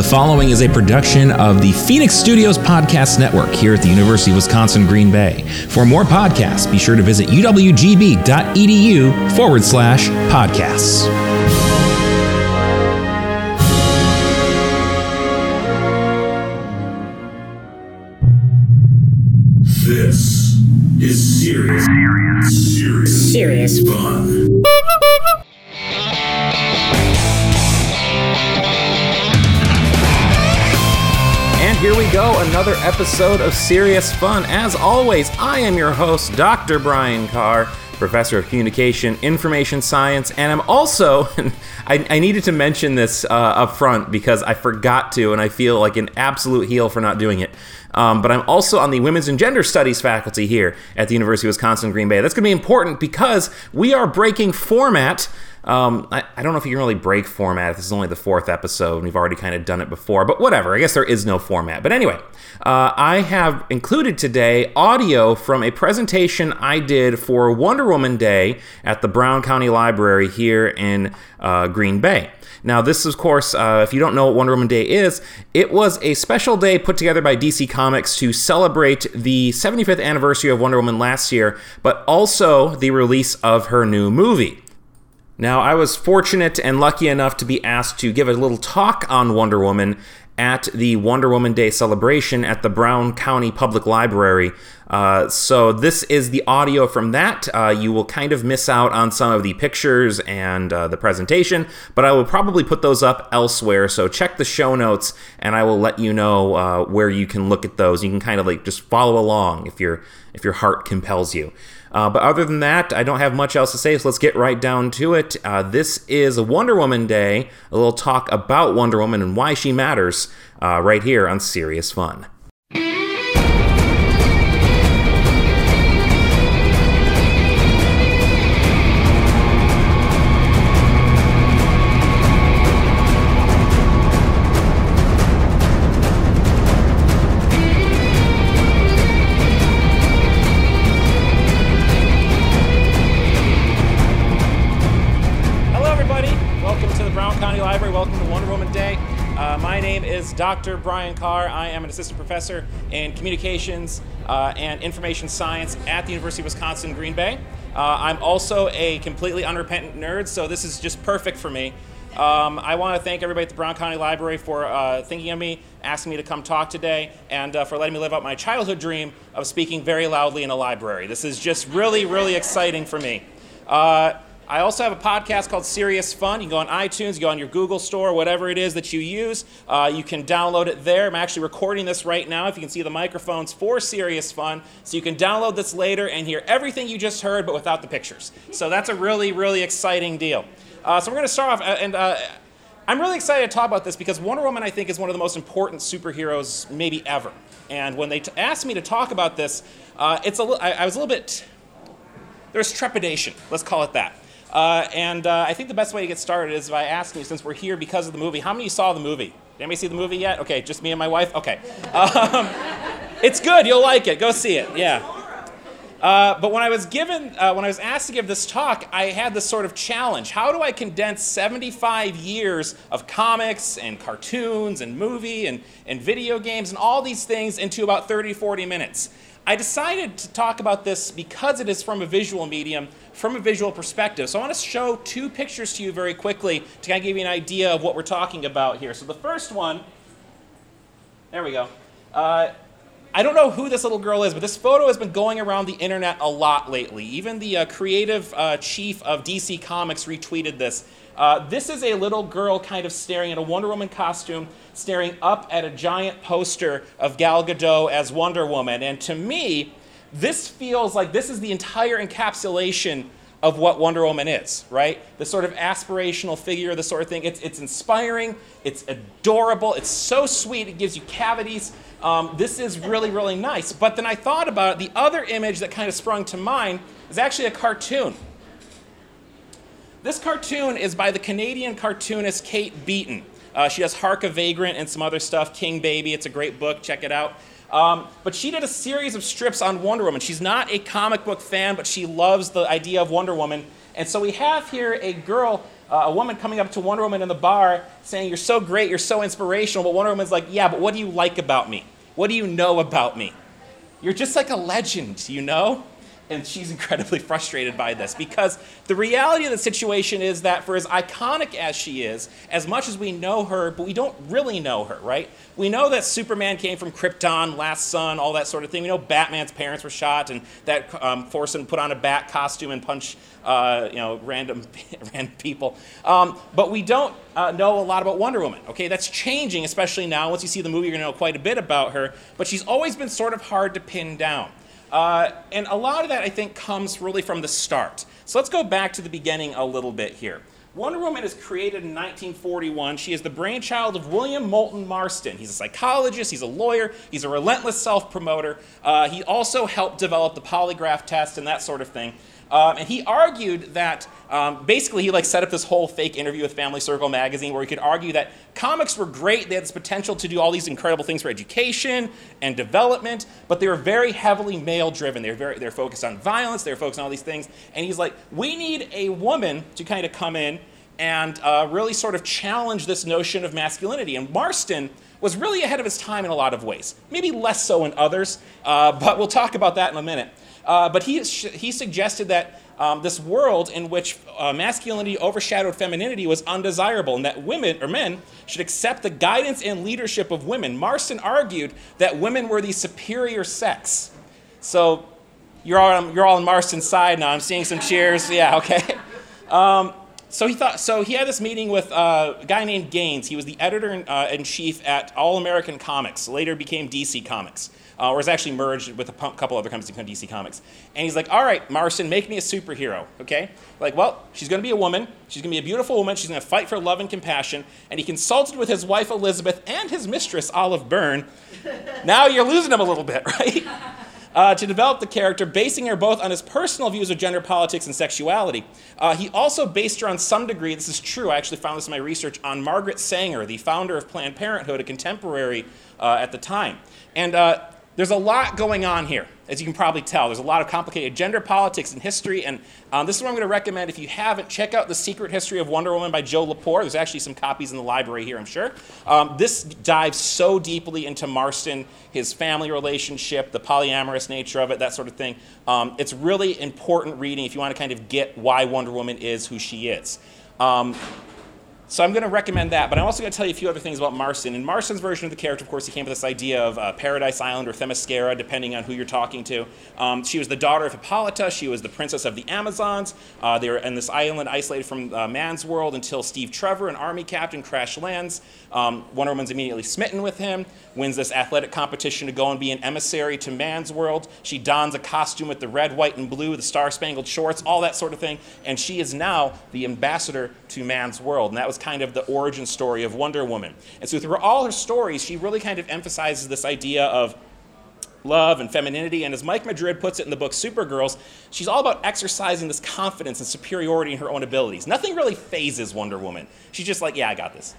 The following is a production of the Phoenix Studios Podcast Network here at the University of Wisconsin Green Bay. For more podcasts, be sure to visit uwgb.edu forward slash podcasts. This is serious, serious, Serious. fun. Another episode of Serious Fun. As always, I am your host, Dr. Brian Carr, professor of communication, information science, and I'm also, I, I needed to mention this uh, up front because I forgot to, and I feel like an absolute heel for not doing it. Um, but I'm also on the Women's and Gender Studies faculty here at the University of Wisconsin Green Bay. That's going to be important because we are breaking format. Um, I, I don't know if you can really break format. This is only the fourth episode, and we've already kind of done it before, but whatever. I guess there is no format. But anyway, uh, I have included today audio from a presentation I did for Wonder Woman Day at the Brown County Library here in uh, Green Bay. Now, this, of course, uh, if you don't know what Wonder Woman Day is, it was a special day put together by DC Comics to celebrate the 75th anniversary of Wonder Woman last year, but also the release of her new movie. Now, I was fortunate and lucky enough to be asked to give a little talk on Wonder Woman at the Wonder Woman Day celebration at the Brown County Public Library. Uh, so, this is the audio from that. Uh, you will kind of miss out on some of the pictures and uh, the presentation, but I will probably put those up elsewhere. So, check the show notes and I will let you know uh, where you can look at those. You can kind of like just follow along if, your if your heart compels you. Uh, but other than that, I don't have much else to say, so let's get right down to it. Uh, this is Wonder Woman Day, a little talk about Wonder Woman and why she matters, uh, right here on Serious Fun. Dr. Brian Carr. I am an assistant professor in communications uh, and information science at the University of Wisconsin Green Bay. Uh, I'm also a completely unrepentant nerd, so this is just perfect for me. Um, I want to thank everybody at the Brown County Library for uh, thinking of me, asking me to come talk today, and uh, for letting me live out my childhood dream of speaking very loudly in a library. This is just really, really exciting for me. Uh, I also have a podcast called Serious Fun. You can go on iTunes, you go on your Google Store, whatever it is that you use. Uh, you can download it there. I'm actually recording this right now. If you can see the microphones for Serious Fun, so you can download this later and hear everything you just heard, but without the pictures. So that's a really, really exciting deal. Uh, so we're going to start off, uh, and uh, I'm really excited to talk about this because Wonder Woman, I think, is one of the most important superheroes maybe ever. And when they t- asked me to talk about this, uh, it's a li- I, I was a little bit there's trepidation. Let's call it that. Uh, and uh, I think the best way to get started is by asking you, since we're here because of the movie, how many saw the movie? Did anybody see the movie yet? Okay, just me and my wife? Okay. Um, it's good. You'll like it. Go see it. Yeah. Uh, but when I was given, uh, when I was asked to give this talk, I had this sort of challenge. How do I condense 75 years of comics and cartoons and movie and, and video games and all these things into about 30, 40 minutes? I decided to talk about this because it is from a visual medium, from a visual perspective. So I want to show two pictures to you very quickly to kind of give you an idea of what we're talking about here. So the first one, there we go. Uh, I don't know who this little girl is, but this photo has been going around the internet a lot lately. Even the uh, creative uh, chief of DC Comics retweeted this. Uh, this is a little girl kind of staring at a Wonder Woman costume, staring up at a giant poster of Gal Gadot as Wonder Woman. And to me, this feels like this is the entire encapsulation of what Wonder Woman is, right? The sort of aspirational figure, the sort of thing. It's, it's inspiring, it's adorable, it's so sweet, it gives you cavities. Um, this is really, really nice. But then I thought about it. The other image that kind of sprung to mind is actually a cartoon. This cartoon is by the Canadian cartoonist Kate Beaton. Uh, she does Hark a Vagrant and some other stuff, King Baby. It's a great book, check it out. Um, but she did a series of strips on Wonder Woman. She's not a comic book fan, but she loves the idea of Wonder Woman. And so we have here a girl uh, a woman coming up to Wonder Woman in the bar saying, You're so great, you're so inspirational. But Wonder Woman's like, Yeah, but what do you like about me? What do you know about me? You're just like a legend, you know? And she's incredibly frustrated by this because the reality of the situation is that for as iconic as she is, as much as we know her, but we don't really know her, right? We know that Superman came from Krypton, Last Son, all that sort of thing. We know Batman's parents were shot, and that um, forced him to put on a bat costume and punch, uh, you know, random random people. Um, but we don't uh, know a lot about Wonder Woman. Okay, that's changing, especially now. Once you see the movie, you're gonna know quite a bit about her. But she's always been sort of hard to pin down. Uh, and a lot of that, I think, comes really from the start. So let's go back to the beginning a little bit here. Wonder Woman is created in 1941. She is the brainchild of William Moulton Marston. He's a psychologist, he's a lawyer, he's a relentless self promoter. Uh, he also helped develop the polygraph test and that sort of thing. Um, and he argued that um, basically he like set up this whole fake interview with Family Circle magazine where he could argue that comics were great. They had this potential to do all these incredible things for education and development, but they were very heavily male driven. They were very they're focused on violence. They're focused on all these things. And he's like, we need a woman to kind of come in and uh, really sort of challenge this notion of masculinity. And Marston was really ahead of his time in a lot of ways, maybe less so in others, uh, but we'll talk about that in a minute. Uh, but he, he suggested that um, this world in which uh, masculinity overshadowed femininity was undesirable and that women or men should accept the guidance and leadership of women. Marston argued that women were the superior sex. So you're all, you're all on Marston's side now. I'm seeing some cheers. Yeah, okay. Um, so he thought. So he had this meeting with uh, a guy named Gaines. He was the editor in, uh, in chief at All American Comics. Later became DC Comics uh, or was actually merged with a couple other companies DC Comics. And he's like, all right, Marston, make me a superhero, okay? Like, well, she's going to be a woman. She's going to be a beautiful woman. She's going to fight for love and compassion. And he consulted with his wife, Elizabeth, and his mistress, Olive Byrne. now you're losing him a little bit, right? Uh, to develop the character, basing her both on his personal views of gender politics and sexuality. Uh, he also based her on some degree, this is true, I actually found this in my research, on Margaret Sanger, the founder of Planned Parenthood, a contemporary uh, at the time. And uh, there's a lot going on here, as you can probably tell. There's a lot of complicated gender politics and history, and um, this is what I'm going to recommend. If you haven't, check out The Secret History of Wonder Woman by Joe Lepore. There's actually some copies in the library here, I'm sure. Um, this dives so deeply into Marston, his family relationship, the polyamorous nature of it, that sort of thing. Um, it's really important reading if you want to kind of get why Wonder Woman is who she is. So I'm going to recommend that, but I'm also going to tell you a few other things about Marston. In Marston's version of the character, of course, he came with this idea of uh, Paradise Island or Themyscira, depending on who you're talking to. Um, she was the daughter of Hippolyta. She was the princess of the Amazons. Uh, they were in this island isolated from uh, man's world until Steve Trevor, an army captain, crash lands. Um, Wonder Woman's immediately smitten with him, wins this athletic competition to go and be an emissary to man's world. She dons a costume with the red, white, and blue, the star spangled shorts, all that sort of thing, and she is now the ambassador to man's world. And that was kind of the origin story of Wonder Woman. And so through all her stories, she really kind of emphasizes this idea of love and femininity. And as Mike Madrid puts it in the book Supergirls, she's all about exercising this confidence and superiority in her own abilities. Nothing really fazes Wonder Woman. She's just like, yeah, I got this.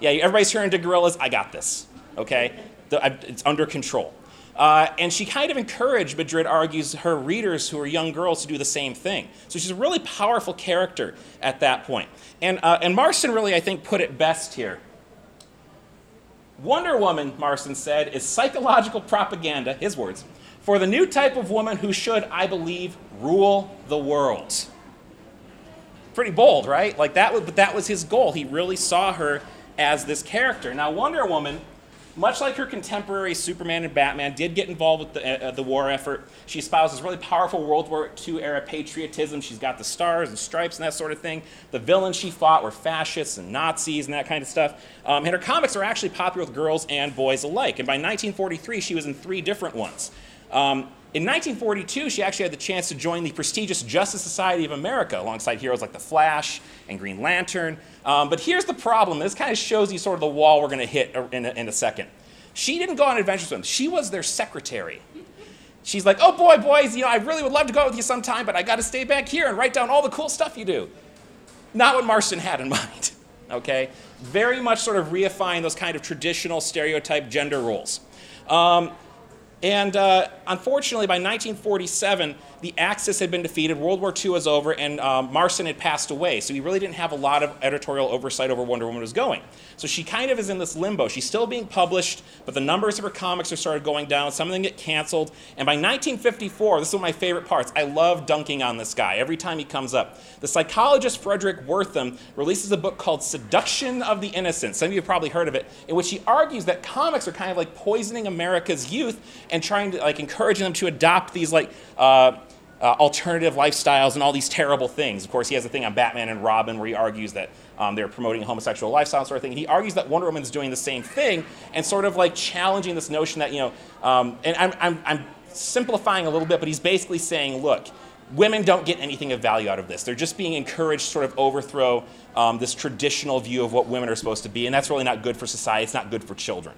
Yeah, everybody's turning to gorillas. I got this. Okay? It's under control. Uh, and she kind of encouraged, Madrid argues, her readers who are young girls to do the same thing. So she's a really powerful character at that point. And, uh, and Marston really, I think, put it best here. Wonder Woman, Marston said, is psychological propaganda, his words, for the new type of woman who should, I believe, rule the world. Pretty bold, right? Like that was, but that was his goal. He really saw her as this character. Now, Wonder Woman much like her contemporary Superman and Batman, did get involved with the, uh, the war effort. She espouses really powerful World War II era patriotism. She's got the stars and stripes and that sort of thing. The villains she fought were fascists and Nazis and that kind of stuff. Um, and her comics are actually popular with girls and boys alike. And by 1943, she was in three different ones. Um, in 1942, she actually had the chance to join the prestigious Justice Society of America alongside heroes like The Flash and Green Lantern. Um, but here's the problem this kind of shows you sort of the wall we're going to hit in a, in a second. She didn't go on adventures with them, she was their secretary. She's like, oh boy, boys, you know, I really would love to go out with you sometime, but I got to stay back here and write down all the cool stuff you do. Not what Marston had in mind, okay? Very much sort of reifying those kind of traditional stereotype gender roles. Um, and uh, unfortunately, by 1947, the Axis had been defeated, World War II was over, and um, Marston had passed away. So he really didn't have a lot of editorial oversight over Wonder Woman was going. So she kind of is in this limbo. She's still being published, but the numbers of her comics are started going down. Some of them get canceled. And by 1954, this is one of my favorite parts. I love dunking on this guy every time he comes up. The psychologist Fredric Wertham releases a book called Seduction of the Innocent. Some of you have probably heard of it, in which he argues that comics are kind of like poisoning America's youth and trying to like encouraging them to adopt these like uh, uh, alternative lifestyles and all these terrible things. Of course, he has a thing on Batman and Robin where he argues that um, they're promoting a homosexual lifestyle sort of thing. He argues that Wonder Woman is doing the same thing and sort of like challenging this notion that, you know, um, and I'm, I'm, I'm simplifying a little bit, but he's basically saying, look, women don't get anything of value out of this. They're just being encouraged to sort of overthrow um, this traditional view of what women are supposed to be, and that's really not good for society. It's not good for children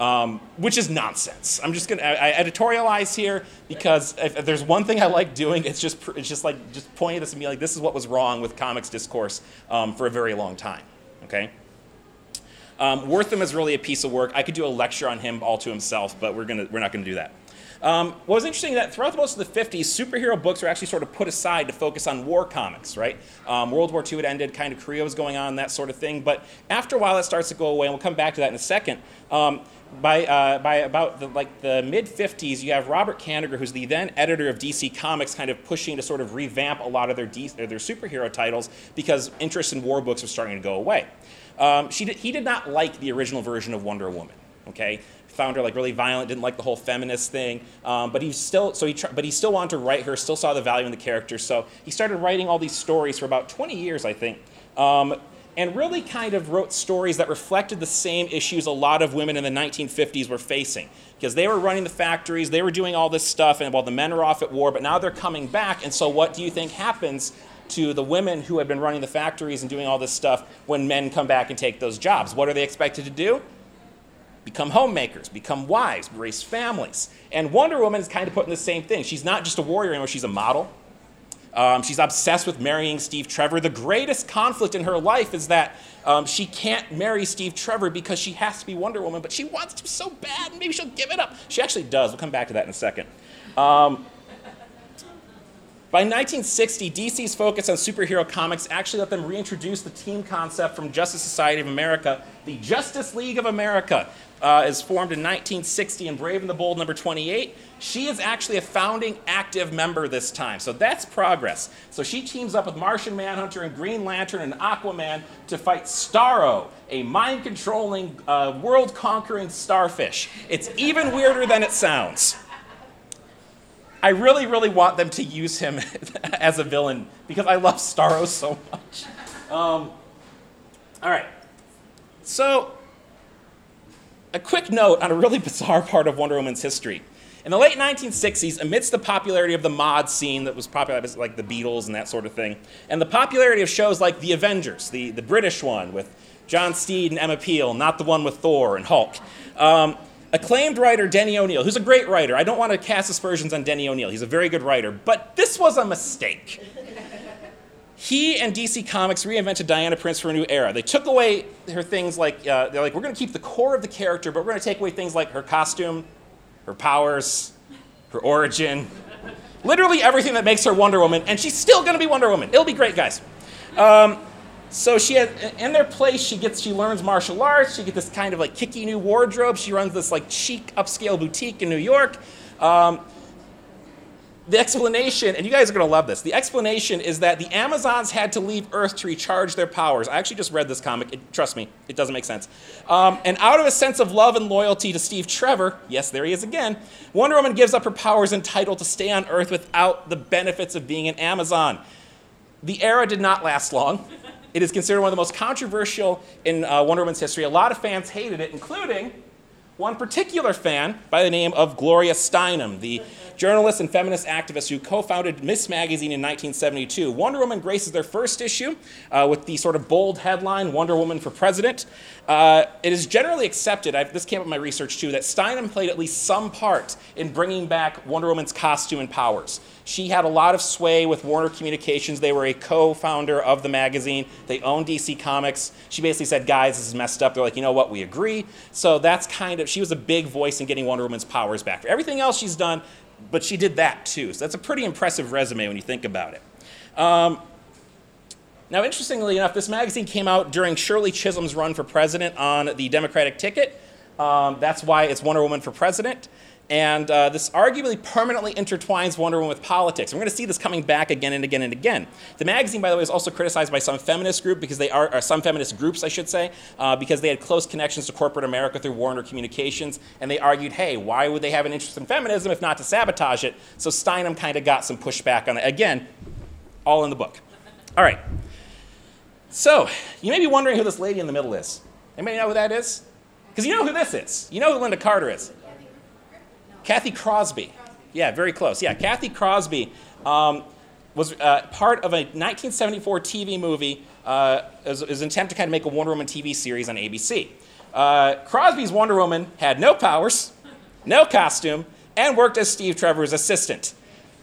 um, which is nonsense. I'm just gonna I, I editorialize here because if, if, there's one thing I like doing, it's just it's just like just pointing this at me like this is what was wrong with comics discourse um, for a very long time. Okay. Um, Wertham is really a piece of work. I could do a lecture on him all to himself, but we're gonna we're not gonna do that. Um, what was interesting that throughout most of the 50s, superhero books were actually sort of put aside to focus on war comics, right? Um, World War II had ended, kind of Korea was going on, that sort of thing. But after a while, that starts to go away, and we'll come back to that in a second. Um, by, uh, by about the, like the mid 50s, you have Robert Kanigher, who's the then editor of DC Comics, kind of pushing to sort of revamp a lot of their, their superhero titles because interest in war books was starting to go away. Um, she did, he did not like the original version of Wonder Woman. Okay, found her like really violent, didn't like the whole feminist thing. Um, but he still so he tr- but he still wanted to write her, still saw the value in the character. So he started writing all these stories for about 20 years, I think. Um, and really kind of wrote stories that reflected the same issues a lot of women in the 1950s were facing. Because they were running the factories, they were doing all this stuff, and while the men are off at war, but now they're coming back. And so, what do you think happens to the women who had been running the factories and doing all this stuff when men come back and take those jobs? What are they expected to do? Become homemakers, become wives, raise families. And Wonder Woman is kind of putting the same thing. She's not just a warrior anymore, she's a model um, she's obsessed with marrying Steve Trevor. The greatest conflict in her life is that um, she can't marry Steve Trevor because she has to be Wonder Woman, but she wants to so bad, and maybe she'll give it up. She actually does. We'll come back to that in a second. Um, by 1960, DC's focus on superhero comics actually let them reintroduce the team concept from Justice Society of America. The Justice League of America uh, is formed in 1960 in Brave and the Bold number 28. She is actually a founding active member this time, so that's progress. So she teams up with Martian Manhunter and Green Lantern and Aquaman to fight Starro, a mind controlling, uh, world conquering starfish. It's even weirder than it sounds. I really, really want them to use him as a villain because I love Starro so much. Um, all right. So, a quick note on a really bizarre part of Wonder Woman's history. In the late 1960s, amidst the popularity of the mod scene that was popular, like the Beatles and that sort of thing, and the popularity of shows like The Avengers, the, the British one with John Steed and Emma Peel, not the one with Thor and Hulk, um, Acclaimed writer Denny O'Neil, who's a great writer. I don't want to cast aspersions on Denny O'Neil. He's a very good writer, but this was a mistake. he and DC Comics reinvented Diana Prince for a new era. They took away her things like, uh, they're like, we're going to keep the core of the character, but we're going to take away things like her costume, her powers, her origin, literally everything that makes her Wonder Woman, and she's still going to be Wonder Woman. It'll be great, guys. Um, so she had in their place she gets she learns martial arts she gets this kind of like kicky new wardrobe she runs this like chic upscale boutique in new york um, the explanation, and you guys are going to love this. The explanation is that the Amazons had to leave Earth to recharge their powers. I actually just read this comic. It, trust me, it doesn't make sense. Um, and out of a sense of love and loyalty to Steve Trevor, yes, there he is again, Wonder Woman gives up her powers entitled to stay on Earth without the benefits of being an Amazon. The era did not last long. It is considered one of the most controversial in uh, Wonder Woman's history. A lot of fans hated it, including one particular fan by the name of Gloria Steinem, the journalist and feminist activist who co founded Ms. Magazine in 1972. Wonder Woman graces their first issue uh, with the sort of bold headline Wonder Woman for President. Uh, it is generally accepted, I've, this came up in my research too, that Steinem played at least some part in bringing back Wonder Woman's costume and powers. She had a lot of sway with Warner Communications. They were a co founder of the magazine, they owned DC Comics. She basically said, guys, this is messed up. They're like, you know what, we agree. So that's kind of, she was a big voice in getting Wonder Woman's powers back. For everything else she's done, but she did that too. So that's a pretty impressive resume when you think about it. Um, now, interestingly enough, this magazine came out during Shirley Chisholm's run for president on the Democratic ticket. Um, that's why it's Wonder Woman for president. And uh, this arguably permanently intertwines Wonder Woman with politics. We're going to see this coming back again and again and again. The magazine, by the way, is also criticized by some feminist group because they are, some feminist groups, I should say, uh, because they had close connections to corporate America through Warner Communications. And they argued, hey, why would they have an interest in feminism if not to sabotage it? So Steinem kind of got some pushback on it. Again, all in the book. All right. So, you may be wondering who this lady in the middle is. Anybody know who that is? Because you know who this is. You know who Lynda Carter is. Cathy Crosby. Yeah, very close. Yeah, Cathy Crosby um, was uh, part of a 1974 TV movie uh, as, an attempt to kind of make a Wonder Woman TV series on ABC. Uh, Crosby's Wonder Woman had no powers, no costume, and worked as Steve Trevor's assistant.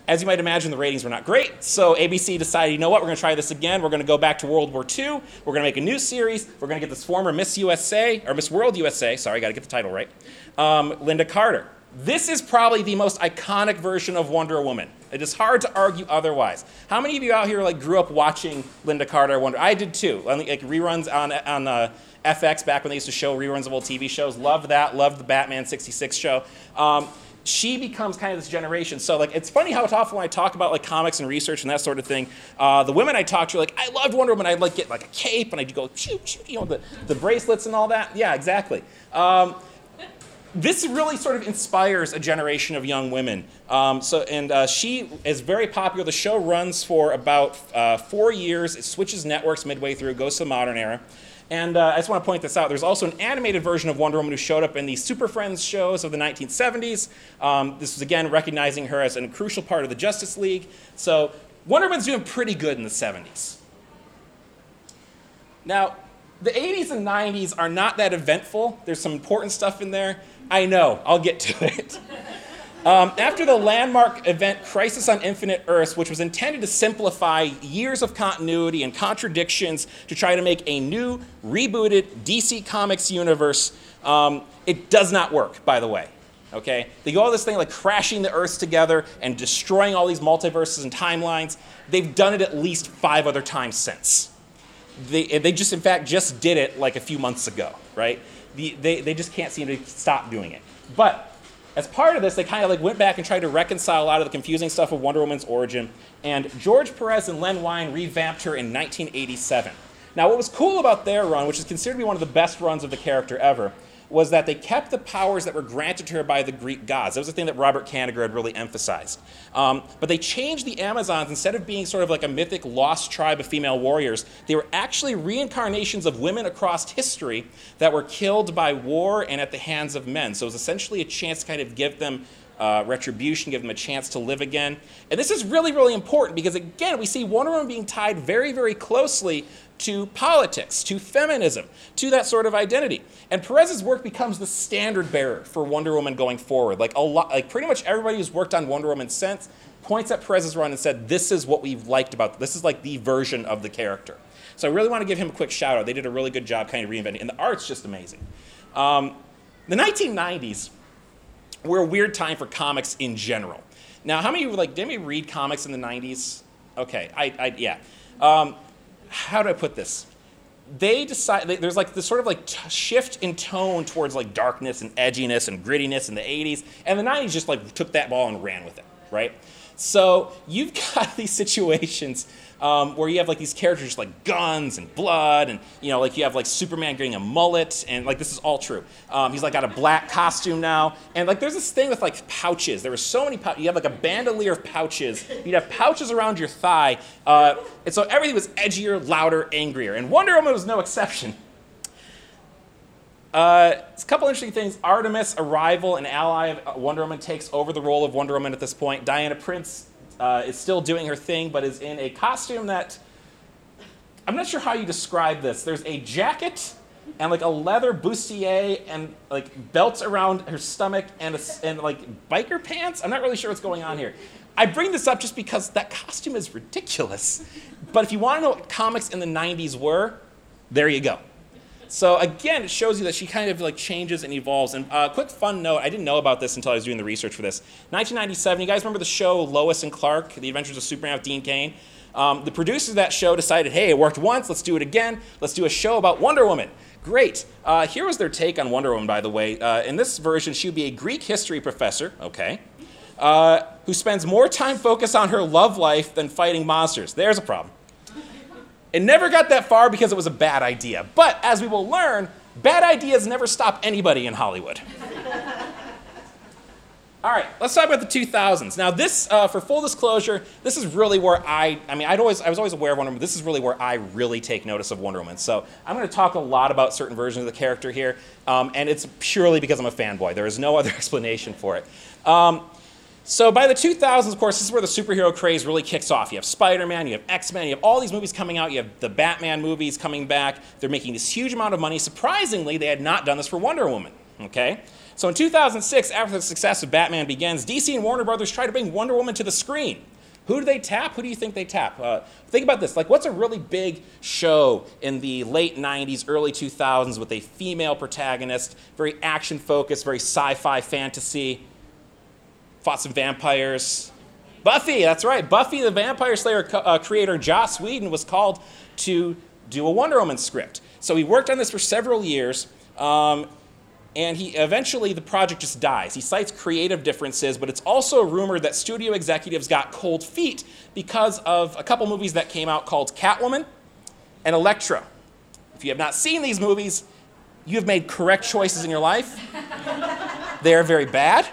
As you might imagine, the ratings were not great, so ABC decided, you know what, we're going to try this again. We're going to go back to World War II. We're going to make a new series. We're going to get this former Miss USA, or Miss World USA, sorry, I got to get the title right, um, Lynda Carter. This is probably the most iconic version of Wonder Woman. It is hard to argue otherwise. How many of you out here like grew up watching Lynda Carter? Wonder I did too. Like reruns on on uh, FX back when they used to show reruns of old TV shows. Loved that. Loved the Batman '66 show. Um, she becomes kind of this generation. So like it's funny how it's often when I talk about like comics and research and that sort of thing, uh, the women I talk to are like, I loved Wonder Woman. I'd like get like a cape and I'd go shoot, shoot, you know, the, the bracelets and all that. Yeah, exactly. Um, this really sort of inspires a generation of young women. Um, so, and uh, she is very popular. The show runs for about uh, four years. It switches networks midway through, goes to the modern era. And uh, I just want to point this out. There's also an animated version of Wonder Woman who showed up in the Super Friends shows of the 1970s. Um, this was again recognizing her as a crucial part of the Justice League. So Wonder Woman's doing pretty good in the 70s. Now, the 80s and 90s are not that eventful. There's some important stuff in there. I know, I'll get to it. Um, after the landmark event Crisis on Infinite Earths, which was intended to simplify years of continuity and contradictions to try to make a new, rebooted DC Comics universe, um, it does not work, by the way. Okay? They go all this thing like crashing the Earths together and destroying all these multiverses and timelines. They've done it at least five other times since. They, they just, in fact, just did it like a few months ago, right? The, they, they just can't seem to stop doing it. But as part of this, they kind of like went back and tried to reconcile a lot of the confusing stuff of Wonder Woman's origin. And George Perez and Len Wein revamped her in 1987. Now, what was cool about their run, which is considered to be one of the best runs of the character ever, was that they kept the powers that were granted to her by the Greek gods. That was the thing that Robert Kanigher had really emphasized. Um, but they changed the Amazons, instead of being sort of like a mythic lost tribe of female warriors, they were actually reincarnations of women across history that were killed by war and at the hands of men. So it was essentially a chance to kind of give them uh, retribution, give them a chance to live again. And this is really, really important because, again, we see Wonder Woman being tied very, very closely to politics, to feminism, to that sort of identity. And Perez's work becomes the standard bearer for Wonder Woman going forward. Like a lot, like pretty much everybody who's worked on Wonder Woman since points at Perez's run and said, "This is what we've liked about. This is like the version of the character." So I really want to give him a quick shout out. They did a really good job kind of reinventing, and the art's just amazing. Um, the 1990s were a weird time for comics in general. Now, how many of you like did we read comics in the 90s? Okay, I, I yeah. Um, how do I put this? They decide they, there's like this sort of like t- shift in tone towards like darkness and edginess and grittiness in the 80s, and the 90s just like took that ball and ran with it, right? So you've got these situations um, where you have like these characters like guns and blood, and you know, like you have like Superman getting a mullet, and like this is all true. Um, he's like got a black costume now, and like there's this thing with like pouches. There were so many pouches. You have like a bandolier of pouches. You'd have pouches around your thigh, uh, and so everything was edgier, louder, angrier, and Wonder Woman was no exception. Uh, a couple interesting things. Artemis, a rival and ally of Wonder Woman, takes over the role of Wonder Woman at this point. Diana Prince uh, is still doing her thing, but is in a costume that I'm not sure how you describe this. There's a jacket and like a leather bustier and like belts around her stomach and, a, and like biker pants. I'm not really sure what's going on here. I bring this up just because that costume is ridiculous. But if you want to know what comics in the 90s were, there you go. So again, it shows you that she kind of like changes and evolves. And uh, quick fun note, I didn't know about this until I was doing the research for this. 1997, you guys remember the show Lois and Clark, The Adventures of Superman with Dean Cain? Um, the producers of that show decided, hey, it worked once, let's do it again. Let's do a show about Wonder Woman. Great. Uh, here was their take on Wonder Woman, by the way. Uh, in this version, she would be a Greek history professor, okay, uh, who spends more time focused on her love life than fighting monsters. There's a problem. It never got that far because it was a bad idea. But as we will learn, bad ideas never stop anybody in Hollywood. All right, let's talk about the 2000s. Now, this, uh, for full disclosure, this is really where I, I mean, I'd always, I was always aware of Wonder Woman. This is really where I really take notice of Wonder Woman. So I'm going to talk a lot about certain versions of the character here, um, and it's purely because I'm a fanboy. There is no other explanation for it. Um, so by the 2000s, of course, this is where the superhero craze really kicks off. You have Spider-Man, you have X-Men, you have all these movies coming out. You have the Batman movies coming back. They're making this huge amount of money. Surprisingly, they had not done this for Wonder Woman. Okay. So in 2006, after the success of Batman Begins, DC and Warner Brothers tried to bring Wonder Woman to the screen. Who do they tap? Who do you think they tap? Uh, think about this. Like, what's a really big show in the late 90s, early 2000s with a female protagonist, very action focused, very sci fi fantasy? Fought some vampires. Buffy, that's right. Buffy the Vampire Slayer uh, creator Joss Whedon was called to do a Wonder Woman script. So he worked on this for several years, um, and he eventually the project just dies. He cites creative differences, but it's also rumored that studio executives got cold feet because of a couple movies that came out called Catwoman and Elektra. If you have not seen these movies, you have made correct choices in your life. they are very bad.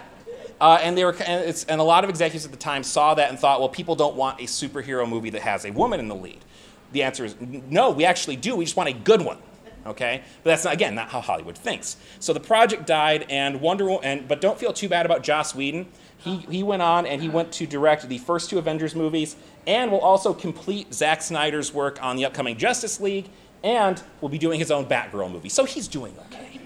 Uh, and, they were, and, and, a lot of executives at the time saw that and thought, well, people don't want a superhero movie that has a woman in the lead. The answer is no, we actually do. We just want a good one. Okay, but that's not, again not how Hollywood thinks. So the project died, and Wonder and but don't feel too bad about Joss Whedon. He, he went on and he went to direct the first two Avengers movies, and will also complete Zack Snyder's work on the upcoming Justice League, and will be doing his own Batgirl movie. So he's doing okay.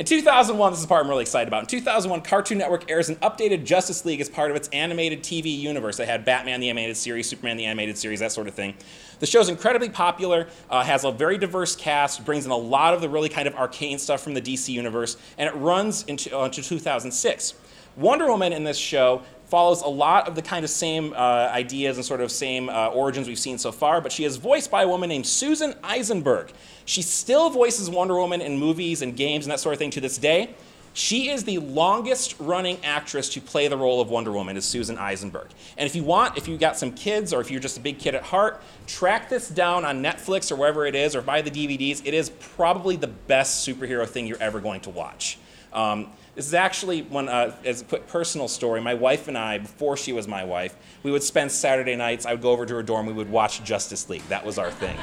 In 2001, this is the part I'm really excited about. In 2001, Cartoon Network airs an updated Justice League as part of its animated TV universe. They had Batman the animated series, Superman the animated series, that sort of thing. The show's incredibly popular, uh, has a very diverse cast, brings in a lot of the really kind of arcane stuff from the DC universe, and it runs into, uh, into 2006. Wonder Woman in this show follows a lot of the kind of same uh, ideas and sort of same uh, origins we've seen so far, but she is voiced by a woman named Susan Eisenberg. She still voices Wonder Woman in movies and games and that sort of thing to this day. She is the longest running actress to play the role of Wonder Woman is Susan Eisenberg. And if you want, if you got some kids or if you're just a big kid at heart, track this down on Netflix or wherever it is or buy the DVDs. It is probably the best superhero thing you're ever going to watch. Um, this is actually one, uh, as a quick personal story. My wife and I, before she was my wife, we would spend Saturday nights. I would go over to her dorm. We would watch Justice League. That was our thing.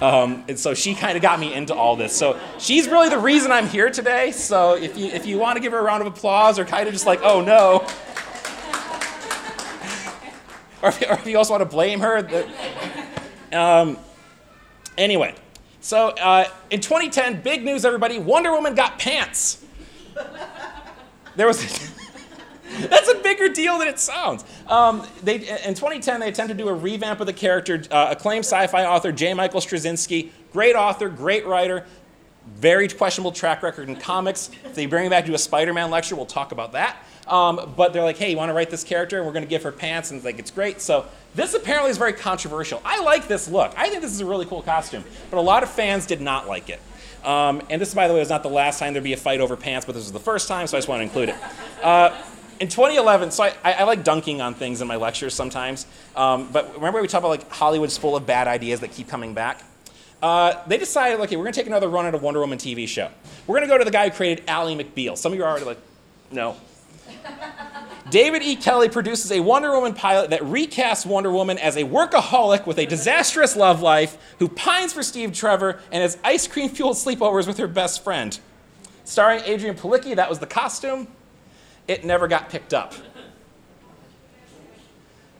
Um, and so she kind of got me into all this. So she's really the reason I'm here today. So if you if you want to give her a round of applause, or kind of just like, oh no, or if, or if you also want to blame her. Um, anyway, so uh, in 2010, big news, everybody. Wonder Woman got pants. There was. That's a bigger deal than it sounds. Um, they, in 2010, they attempted to do a revamp of the character. Uh, acclaimed sci-fi author J. Michael Straczynski, great author, great writer, very questionable track record in comics. If they bring him back to a Spider-Man lecture, we'll talk about that. Um, but they're like, hey, you want to write this character? And we're going to give her pants, and it's like, it's great. So this apparently is very controversial. I like this look. I think this is a really cool costume, but a lot of fans did not like it. Um, and this, by the way, was not the last time there'd be a fight over pants, but this was the first time, so I just want to include it. Uh, in 2011, so I, I, I, like dunking on things in my lectures sometimes, um, but remember we talked about like Hollywood's full of bad ideas that keep coming back? Uh, they decided, okay, we're to take another run at a Wonder Woman TV show. We're to go to the guy who created Ally McBeal. Some of you are already like, no. David E. Kelley produces a Wonder Woman pilot that recasts Wonder Woman as a workaholic with a disastrous love life who pines for Steve Trevor and has ice cream fueled sleepovers with her best friend. Starring Adrianne Palicki, that was the costume. It never got picked up.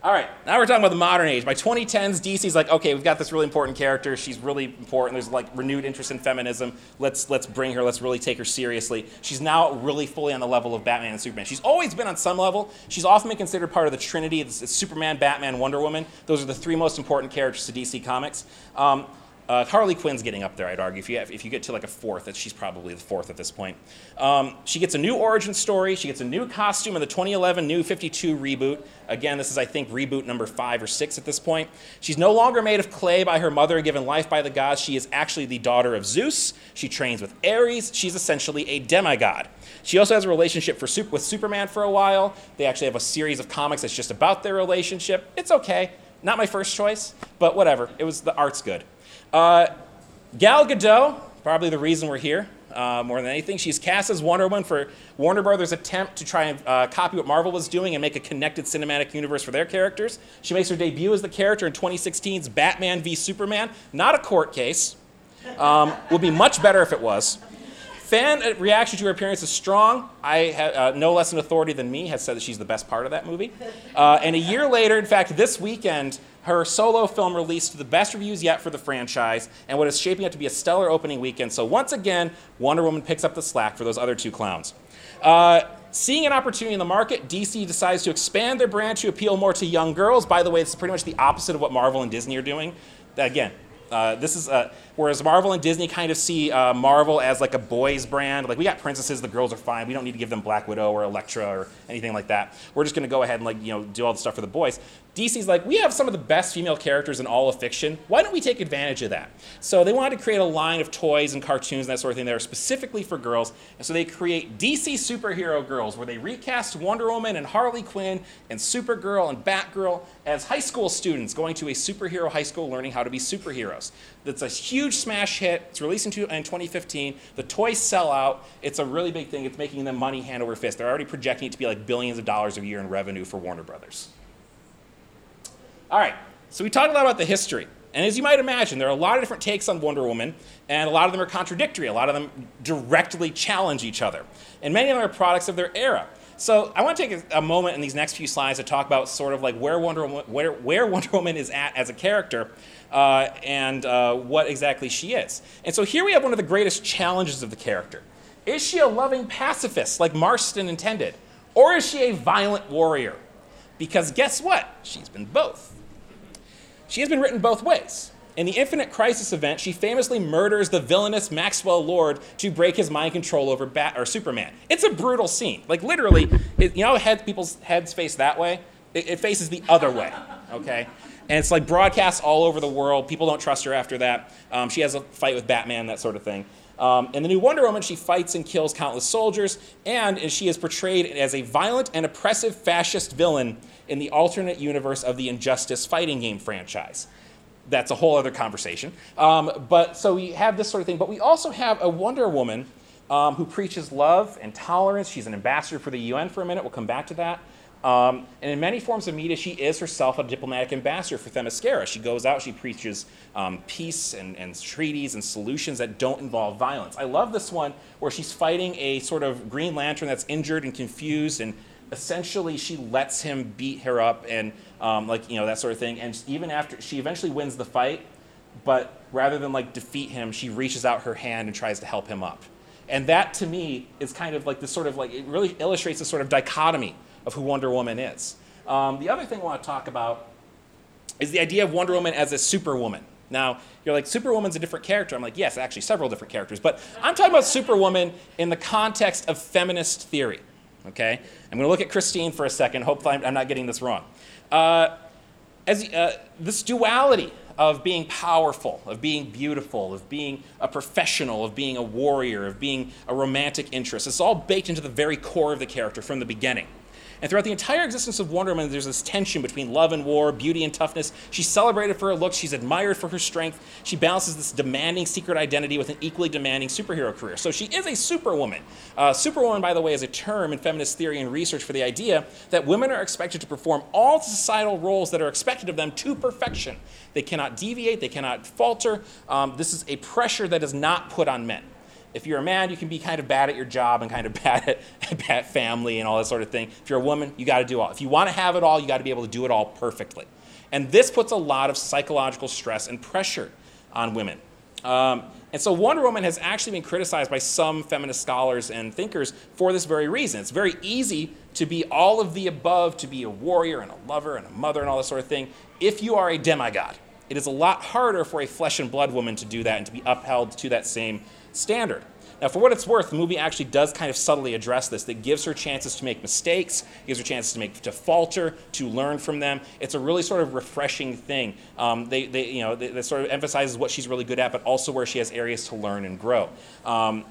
All right, now we're talking about the modern age. By 2010s, DC's like, okay, we've got this really important character. She's really important. There's like renewed interest in feminism. Let's let's bring her. Let's really take her seriously. She's now really fully on the level of Batman and Superman. She's always been on some level. She's often been considered part of the Trinity. It's, it's Superman, Batman, Wonder Woman. Those are the three most important characters to DC Comics. Um, Uh, Harley Quinn's getting up there, I'd argue. If you, have, if you get to like a fourth, she's probably the fourth at this point. Um, she gets a new origin story. She gets a new costume in the 2011 New 52 reboot. Again, this is, I think, reboot number five or six at this point. She's no longer made of clay by her mother, given life by the gods. She is actually the daughter of Zeus. She trains with Ares. She's essentially a demigod. She also has a relationship for, with Superman for a while. They actually have a series of comics that's just about their relationship. It's okay. Not my first choice, but whatever. It was the art's good. Uh, Gal Gadot, probably the reason we're here uh, more than anything. She's cast as Wonder Woman for Warner Brothers' attempt to try and uh, copy what Marvel was doing and make a connected cinematic universe for their characters. She makes her debut as the character in 2016's Batman v Superman. Not a court case. Um, would be much better if it was. Fan uh, reaction to her appearance is strong. I uh, no less an authority than me has said that she's the best part of that movie. Uh, and a year later, in fact, this weekend, her solo film released the best reviews yet for the franchise and what is shaping up to be a stellar opening weekend. So once again, Wonder Woman picks up the slack for those other two clowns. Uh, seeing an opportunity in the market, DC decides to expand their brand to appeal more to young girls. By the way, it's pretty much the opposite of what Marvel and Disney are doing. Again, uh, this is uh, whereas Marvel and Disney kind of see uh, Marvel as like a boys brand. Like we got princesses, the girls are fine. We don't need to give them Black Widow or Elektra or anything like that. We're just going to go ahead and like you know do all the stuff for the boys. DC's like, we have some of the best female characters in all of fiction. Why don't we take advantage of that? So they wanted to create a line of toys and cartoons and that sort of thing that are specifically for girls. And so they create DC superhero girls, where they recast Wonder Woman and Harley Quinn and Supergirl and Batgirl as high school students going to a superhero high school learning how to be superheroes. That's a huge smash hit. It's released in, 2015. The toys sell out. It's a really big thing. It's making them money hand over fist. They're already projecting it to be like billions of dollars a year in revenue for Warner Brothers. All right, so we talked a lot about the history. And as you might imagine, there are a lot of different takes on Wonder Woman, and a lot of them are contradictory. A lot of them directly challenge each other. And many of them are products of their era. So I want to take a, moment in these next few slides to talk about sort of like where Wonder Woman, where, where Wonder Woman is at as a character uh, and uh, what exactly she is. And so here we have one of the greatest challenges of the character. Is she a loving pacifist like Marston intended? Or is she a violent warrior? Because guess what? She's been both. She has been written both ways. In the Infinite Crisis event, she famously murders the villainous Maxwell Lord to break his mind control over Bat or Superman. It's a brutal scene. Like literally, it, you know, head, people's heads face that way. It, it faces the other way. Okay, and it's like broadcast all over the world. People don't trust her after that. Um, she has a fight with Batman, that sort of thing. Um, in the new Wonder Woman, she fights and kills countless soldiers, and she is portrayed as a violent and oppressive fascist villain in the alternate universe of the Injustice fighting game franchise. That's a whole other conversation. Um, but so we have this sort of thing, but we also have a Wonder Woman um, who preaches love and tolerance. She's an ambassador for the UN for a minute. We'll come back to that. Um, and in many forms of media, she is herself a diplomatic ambassador for Themyscira. She goes out, she preaches um, peace and, and, treaties and solutions that don't involve violence. I love this one where she's fighting a sort of Green Lantern that's injured and confused and essentially she lets him beat her up and um, like you know that sort of thing. And even after she eventually wins the fight, but rather than like defeat him, she reaches out her hand and tries to help him up. And that to me is kind of like this sort of like it really illustrates the sort of dichotomy of who Wonder Woman is. Um, the other thing I want to talk about is the idea of Wonder Woman as a superwoman. Now, you're like, Superwoman's a different character. I'm like, yes, actually, several different characters. But I'm talking about Superwoman in the context of feminist theory okay? I'm going to look at Christine for a second. Hopefully, I'm, I'm not getting this wrong. Uh, as, uh, this duality of being powerful, of being beautiful, of being a professional, of being a warrior, of being a romantic interest, it's all baked into the very core of the character from the beginning. And throughout the entire existence of Wonder Woman, there's this tension between love and war, beauty and toughness. She's celebrated for her looks, she's admired for her strength. She balances this demanding secret identity with an equally demanding superhero career. So she is a superwoman. Uh, superwoman, by the way, is a term in feminist theory and research for the idea that women are expected to perform all the societal roles that are expected of them to perfection. They cannot deviate, they cannot falter. Um, this is a pressure that is not put on men if you're a man, you can be kind of bad at your job and kind of bad at, bad family and all that sort of thing. If you're a woman, you got to do all. If you want to have it all, you got to be able to do it all perfectly. And this puts a lot of psychological stress and pressure on women. Um, and so Wonder Woman has actually been criticized by some feminist scholars and thinkers for this very reason. It's very easy to be all of the above, to be a warrior and a lover and a mother and all this sort of thing, if you are a demigod. It is a lot harder for a flesh and blood woman to do that and to be upheld to that same standard. Now, for what it's worth, the movie actually does kind of subtly address this. That gives her chances to make mistakes, gives her chances to make to falter, to learn from them. It's a really sort of refreshing thing. Um, they, they, you know, that sort of emphasizes what she's really good at, but also where she has areas to learn and grow. Um,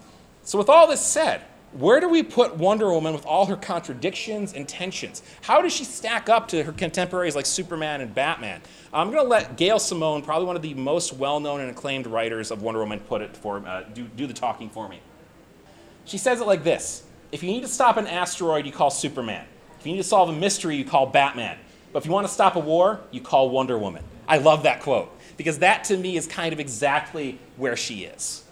so, with all this said, where do we put Wonder Woman with all her contradictions and tensions? How does she stack up to her contemporaries like Superman and Batman? I'm going to let Gail Simone, probably one of the most well known and acclaimed writers of Wonder Woman, put it for, uh, do, do the talking for me. She says it like this If you need to stop an asteroid, you call Superman. If you need to solve a mystery, you call Batman. But if you want to stop a war, you call Wonder Woman. I love that quote because that to me is kind of exactly where she is.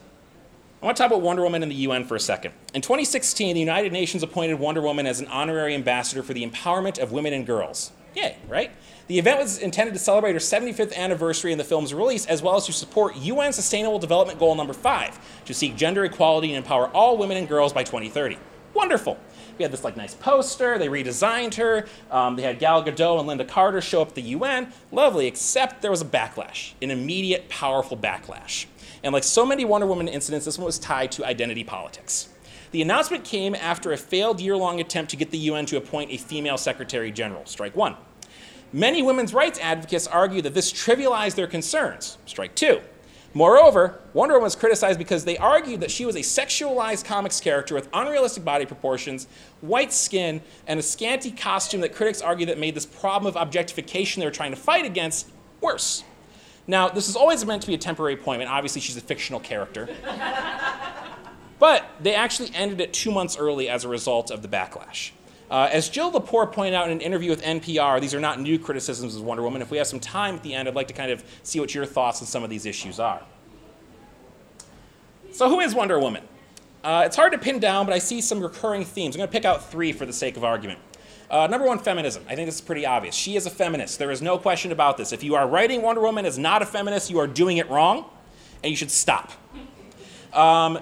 I want to talk about Wonder Woman and the UN for a second. In 2016, the United Nations appointed Wonder Woman as an honorary ambassador for the empowerment of women and girls. Yay, right? The event was intended to celebrate her 75th anniversary in the film's release, as well as to support UN Sustainable Development Goal number five, to seek gender equality and empower all women and girls by 2030. Wonderful. We had this like nice poster. They redesigned her. Um, they had Gal Gadot and Lynda Carter show up at the UN. Lovely, except there was a backlash, an immediate, powerful backlash. And like so many Wonder Woman incidents, this one was tied to identity politics. The announcement came after a failed year long attempt to get the UN to appoint a female secretary general, strike one. Many women's rights advocates argue that this trivialized their concerns, strike two. Moreover, Wonder Woman was criticized because they argued that she was a sexualized comics character with unrealistic body proportions, white skin, and a scanty costume that critics argue that made this problem of objectification they were trying to fight against worse. Now, this is always meant to be a temporary appointment. Obviously, she's a fictional character. but they actually ended it two months early as a result of the backlash. Uh, as Jill Lepore pointed out in an interview with NPR, these are not new criticisms of Wonder Woman. If we have some time at the end, I'd like to kind of see what your thoughts on some of these issues are. So, who is Wonder Woman? Uh, it's hard to pin down, but I see some recurring themes. I'm going to pick out three for the sake of argument. Uh, number one, feminism. I think this is pretty obvious. She is a feminist. There is no question about this. If you are writing Wonder Woman as not a feminist, you are doing it wrong, and you should stop. Um,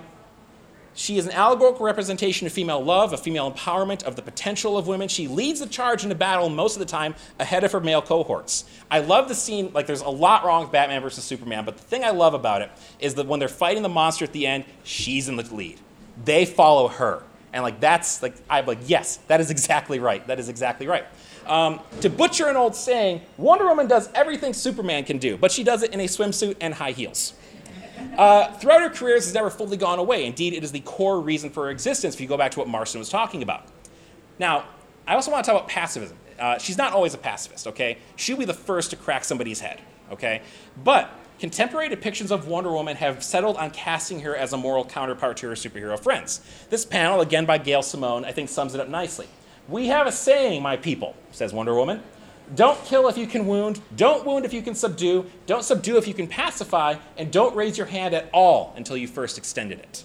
she is an allegorical representation of female love, of female empowerment, of the potential of women. She leads the charge into battle most of the time ahead of her male cohorts. I love the scene, like, there's a lot wrong with Batman versus Superman, but the thing I love about it is that when they're fighting the monster at the end, she's in the lead. They follow her. And like that's like I'm like yes, that is exactly right. That is exactly right. Um, to butcher an old saying, Wonder Woman does everything Superman can do, but she does it in a swimsuit and high heels. Uh, throughout her career, this has never fully gone away. Indeed, it is the core reason for her existence if you go back to what Marston was talking about. Now, I also want to talk about pacifism. Uh, she's not always a pacifist, okay? She'll be the first to crack somebody's head, okay? But contemporary depictions of Wonder Woman have settled on casting her as a moral counterpart to her superhero friends. This panel, again by Gail Simone, I think sums it up nicely. We have a saying, my people, says Wonder Woman. Don't kill if you can wound, don't wound if you can subdue, don't subdue if you can pacify, and don't raise your hand at all until you first extended it.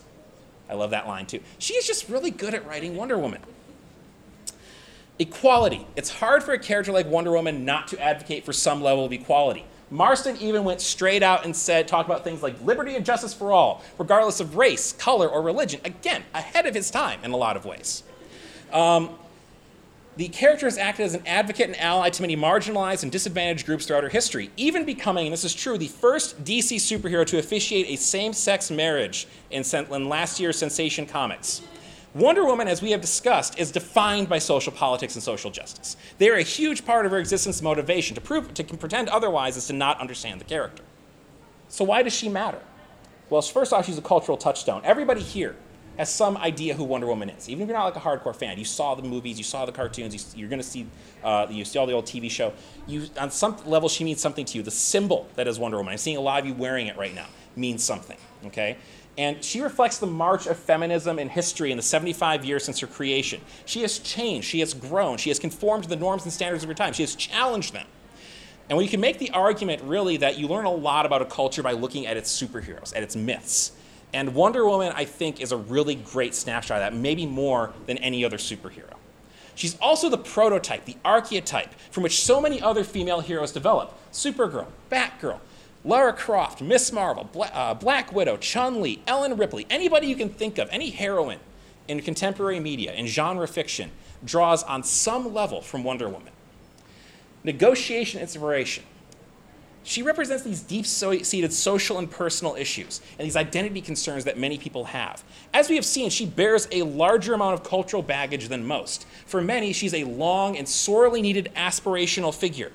I love that line too. She is just really good at writing Wonder Woman. Equality. It's hard for a character like Wonder Woman not to advocate for some level of equality. Marston even went straight out and said, talked about things like liberty and justice for all, regardless of race, color, or religion. Again, ahead of his time in a lot of ways. Um, the character has acted as an advocate and ally to many marginalized and disadvantaged groups throughout her history, even becoming, and this is true, the first DC superhero to officiate a same sex marriage in, in last year's Sensation Comics. Wonder Woman, as we have discussed, is defined by social politics and social justice. They are a huge part of her existence motivation. To prove to pretend otherwise is to not understand the character. So why does she matter? Well, first off, she's a cultural touchstone. Everybody here has some idea who Wonder Woman is. Even if you're not like a hardcore fan, you saw the movies, you saw the cartoons, you, are going to see, uh, you see all the old TV show. You, on some level, she means something to you. The symbol that is Wonder Woman. I'm seeing a lot of you wearing it right now. Means something. Okay. And she reflects the march of feminism in history in the 75 years since her creation. She has changed, she has grown, she has conformed to the norms and standards of her time, she has challenged them. And we can make the argument really that you learn a lot about a culture by looking at its superheroes, at its myths. And Wonder Woman, I think, is a really great snapshot of that, maybe more than any other superhero. She's also the prototype, the archetype from which so many other female heroes develop Supergirl, Batgirl, Lara Croft, Miss Marvel, Bla- uh, Black Widow, Chun Li, Ellen Ripley, anybody you can think of, any heroine in contemporary media, in genre fiction, draws on some level from Wonder Woman. Negotiation inspiration. She represents these deep seated social and personal issues and these identity concerns that many people have. As we have seen, she bears a larger amount of cultural baggage than most. For many, she's a long and sorely needed aspirational figure,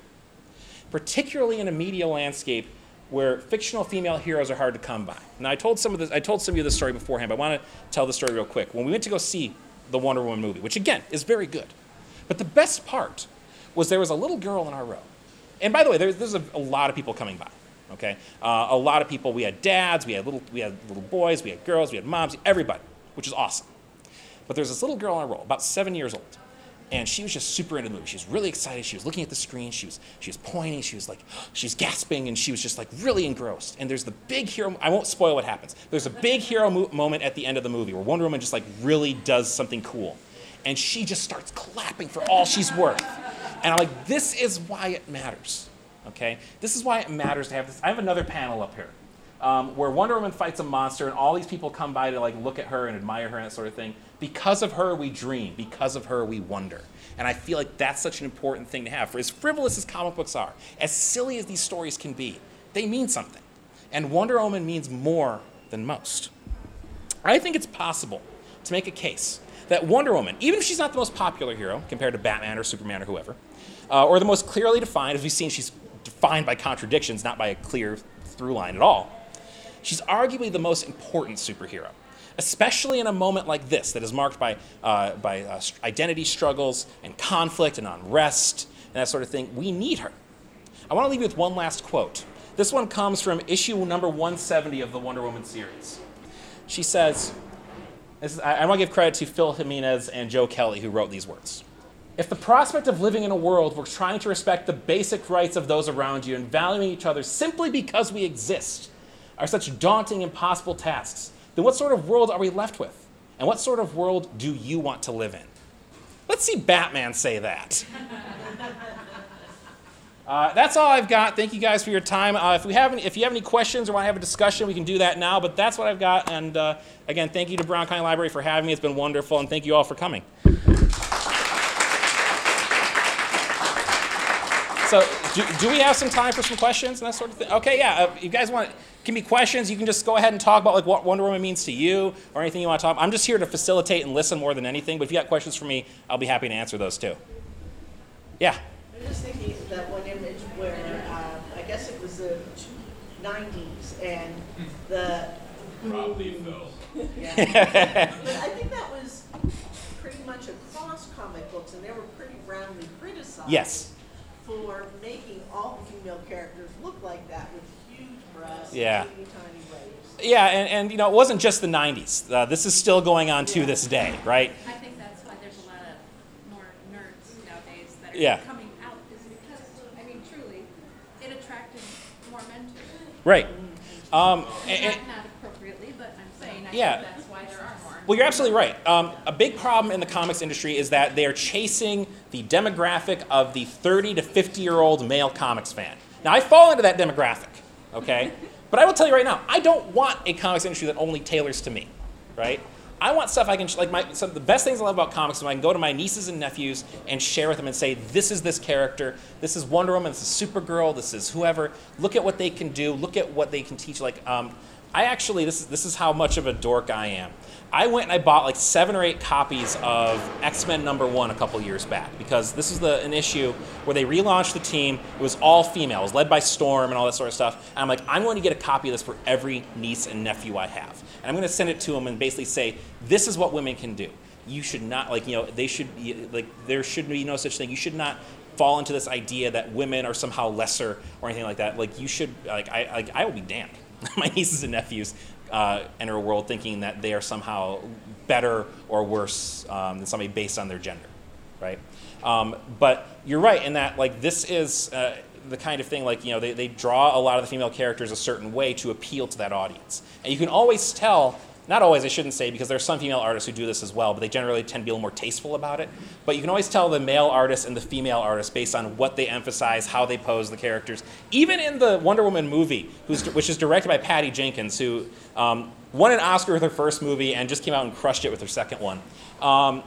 particularly in a media landscape where fictional female heroes are hard to come by. Now, I told some of this, I told some of you this story beforehand, but I want to tell the story real quick. When we went to go see the Wonder Woman movie, which again is very good, but the best part was there was a little girl in our row and by the way, there's, there's a, a lot of people coming by. Okay, uh, a lot of people. We had dads, we had little, we had little boys, we had girls, we had moms, everybody, which is awesome. But there's this little girl on our roll, about seven years old, and she was just super into the movie. She was really excited. She was looking at the screen. She was she was pointing. She was like she was gasping, and she was just like really engrossed. And there's the big hero. I won't spoil what happens. There's a big hero mo- moment at the end of the movie where Wonder Woman just like really does something cool, and she just starts clapping for all she's worth. And I'm like, this is why it matters. Okay? This is why it matters to have this. I have another panel up here um, where Wonder Woman fights a monster, and all these people come by to like look at her and admire her and that sort of thing. Because of her, we dream. Because of her, we wonder. And I feel like that's such an important thing to have. For as frivolous as comic books are, as silly as these stories can be, they mean something. And Wonder Woman means more than most. I think it's possible to make a case that Wonder Woman, even if she's not the most popular hero compared to Batman or Superman or whoever, uh, or the most clearly defined, as we've seen, she's defined by contradictions, not by a clear through line at all. She's arguably the most important superhero, especially in a moment like this that is marked by, uh, by uh, identity struggles and conflict and unrest and that sort of thing. We need her. I want to leave you with one last quote. This one comes from issue number 170 of the Wonder Woman series. She says, is, I, I want to give credit to Phil Jimenez and Joe Kelly who wrote these words. If the prospect of living in a world where trying to respect the basic rights of those around you and valuing each other simply because we exist are such daunting, impossible tasks, then what sort of world are we left with? And what sort of world do you want to live in? Let's see Batman say that. Uh, that's all I've got. Thank you guys for your time. Uh, if we have any, if you have any questions or want to have a discussion, we can do that now. But that's what I've got. And uh, again, thank you to Brown County Library for having me. It's been wonderful, and thank you all for coming. So, do, do, we have some time for some questions and that sort of thing? Okay, yeah. Uh, you guys want can be questions. You can just go ahead and talk about like what Wonder Woman means to you or anything you want to talk. About. I'm just here to facilitate and listen more than anything. But if you got questions for me, I'll be happy to answer those too. Yeah. I'm just thinking that one image where uh, I guess it was the 90s and the probably Phil. yeah. but I think that was pretty much across comic books, and they were pretty roundly criticized. Yes for making all the female characters look like that with huge breasts yeah. and tiny waist. Yeah, and, and you know, it wasn't just the 90s. Uh, this is still going on to this day, right? I think that's why there's a lot of more nerds nowadays that are yeah. coming out, is because, I mean, truly, it attracted more men to it. Right. Um, and, not, not appropriately, but I'm saying I yeah. that's why there are more. Well, you're absolutely right. Um, a big problem in the comics industry is that they are chasing the demographic of the 30 to 50 year old male comics fan. Now, I fall into that demographic, okay? but I will tell you right now, I don't want a comics industry that only tailors to me, right? I want stuff I can like my some of the best things I love about comics is I can go to my nieces and nephews and share with them and say, this is this character, this is Wonder Woman, this is Supergirl, this is whoever. Look at what they can do. Look at what they can teach. Like, um, I actually this is this is how much of a dork I am. I went and I bought like seven or eight copies of X Men number one a couple years back because this is the, an issue where they relaunched the team. It was all females, led by Storm and all that sort of stuff. And I'm like, I'm going to get a copy of this for every niece and nephew I have. And I'm going to send it to them and basically say, this is what women can do. You should not, like, you know, they should be, like, there should be no such thing. You should not fall into this idea that women are somehow lesser or anything like that. Like, you should, like, I, like, I will be damned. My nieces and nephews uh, enter a world thinking that they are somehow better or worse um, than somebody based on their gender, right? Um, but you're right in that like this is uh, the kind of thing like you know they, they draw a lot of the female characters a certain way to appeal to that audience, and you can always tell not always, I shouldn't say, because there are some female artists who do this as well, but they generally tend to be a little more tasteful about it. But you can always tell the male artist and the female artist based on what they emphasize, how they pose the characters. Even in the Wonder Woman movie, which is directed by Patty Jenkins, who um, won an Oscar with her first movie and just came out and crushed it with her second one. Um,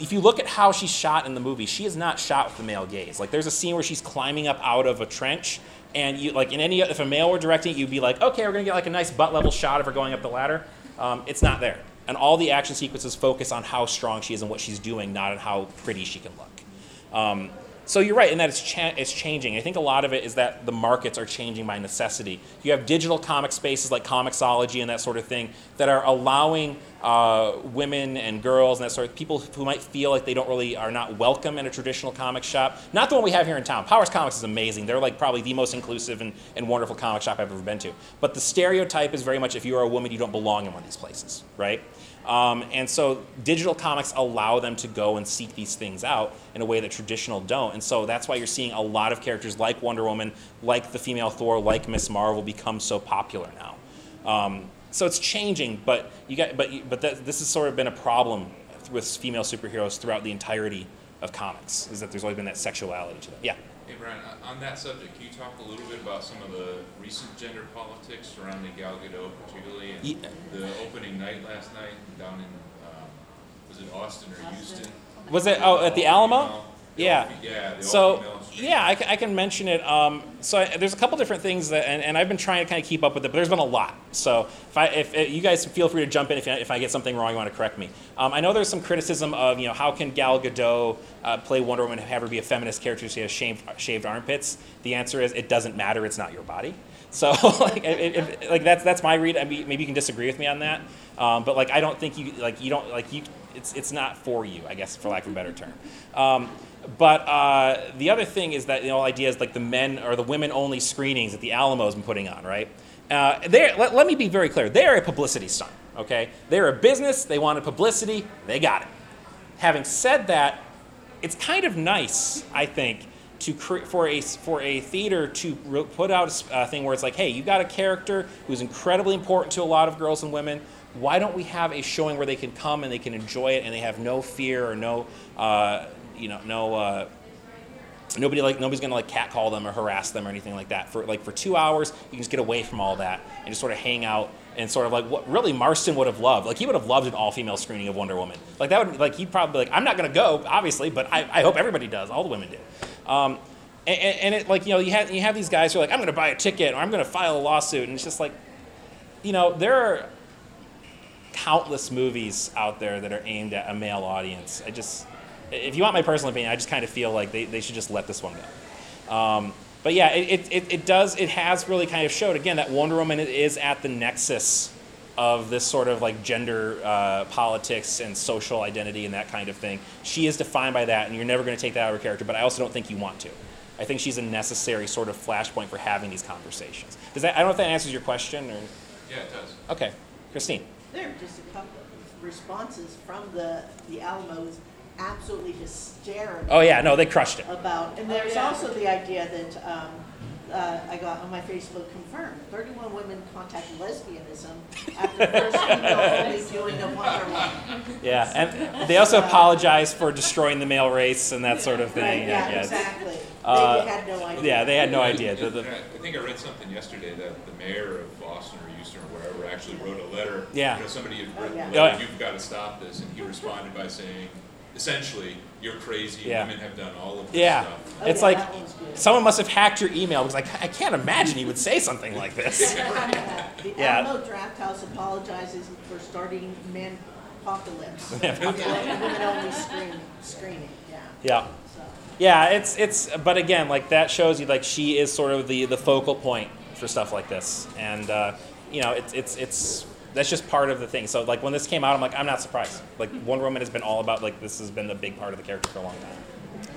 if you look at how she's shot in the movie, she is not shot with the male gaze. Like there's a scene where she's climbing up out of a trench and you like in any if a male were directing it, you'd be like, okay, we're gonna get like a nice butt level shot of her going up the ladder. Um, it's not there, and all the action sequences focus on how strong she is and what she's doing, not on how pretty she can look. Um, so you're right in that it's, cha- it's changing. I think a lot of it is that the markets are changing by necessity. You have digital comic spaces like Comixology and that sort of thing that are allowing uh, women and girls and that sort of people who might feel like they don't really are not welcome in a traditional comic shop. Not the one we have here in town. Powers Comics is amazing. They're like probably the most inclusive and, and wonderful comic shop I've ever been to. But the stereotype is very much if you are a woman, you don't belong in one of these places, right? Um, and so digital comics allow them to go and seek these things out in a way that traditional don't. And so that's why you're seeing a lot of characters like Wonder Woman, like the female Thor, like Miss Marvel become so popular now. Um, so it's changing, but you got, but but this has sort of been a problem with female superheroes throughout the entirety of comics. Is that there's always been that sexuality to them. Yeah. Hey Brian, uh, on that subject, can you talk a little bit about some of the recent gender politics surrounding Gal Gadot, particularly, and Ye- the opening night last night down in um, was it Austin or Austin. Houston? Was it oh at the Alamo? Yeah. all-fe- yeah. The So yeah, I, I can mention it. Um, so I, there's a couple different things that, and, and I've been trying to kind of keep up with it, but there's been a lot. So if I, if, if you guys feel free to jump in if, I- if I get something wrong, you want to correct me. Um, I know there's some criticism of you know how can Gal Gadot uh, play Wonder Woman and have her be a feminist character if she has shaved, shaved armpits? The answer is it doesn't matter. It's not your body. So like, like that's that's my read. I mean, maybe you can disagree with me on that, um, but like I don't think you like you don't like you. It's it's not for you, I guess, for lack of a better term. But uh, the other thing is that the whole idea is like the men or the women only screenings that the Alamo's been putting on, right? Uh, let, let me be very clear. They're a publicity stunt, okay? They're a business. They wanted publicity. They got it. Having said that, it's kind of nice, I think, to cre- for a for a theater to re- put out a a thing where it's like, hey, you've got a character who's incredibly important to a lot of girls and women. Why don't we have a showing where they can come and they can enjoy it and they have no fear or no, uh, you know, no. Uh, nobody like nobody's gonna like catcall them or harass them or anything like that for like for two hours you can just get away from all that and just sort of hang out and sort of like what really marston would have loved like he would have loved an all-female screening of wonder woman like that would like he'd probably like i'm not gonna go obviously but i, I hope everybody does all the women do um, and, and and it like you know you have you have these guys who are like i'm gonna buy a ticket or i'm gonna file a lawsuit and it's just like you know there are countless movies out there that are aimed at a male audience. I just, if you want my personal opinion, I just kind of feel like they, they should just let this one go. Um, but yeah, it, it, it does, it has really kind of showed again that Wonder Woman is at the nexus of this sort of like gender uh, politics and social identity and that kind of thing. She is defined by that, and you're never going to take that out of her character. But I also don't think you want to. I think she's a necessary sort of flashpoint for having these conversations. Does that? I don't know if that answers your question or. Yeah, it does. Okay, Christine. There are just a couple of responses from the, the Alamos, absolutely hysterical. Oh yeah, no, they crushed it. about, and there's yeah. also the idea that, um, uh, I got on my Facebook confirmed, thirty-one women contact lesbianism after first female-only viewing of Wonder Woman. Yeah, and they also apologized for destroying the male race and that sort of thing. Right, yeah, it's- exactly. Uh, They had no idea. Yeah, they had no idea. The- the- I I think I read something yesterday that the mayor of Boston or Houston or wherever actually wrote a letter. Yeah. You know, somebody had written yeah. a Oh, letter, you've got to stop this, and he responded by saying, essentially, you're crazy, Yeah. women have done all of this yeah, stuff. Oh, it's yeah, like that one's good. someone must have hacked your email because like I can't imagine you would say something like this. The Yeah. Alamo Drafthouse apologizes for starting men apocalypse. Yeah. Women only screen, screening, yeah, Yeah, so. yeah, it's it's. But again, like that shows you like she is sort of the the focal point for stuff like this, and uh, you know it's it's it's. That's just part of the thing. So, like when this came out, I'm like, I'm not surprised. Like Wonder Woman has been all about like this has been a big part of the character for a long time.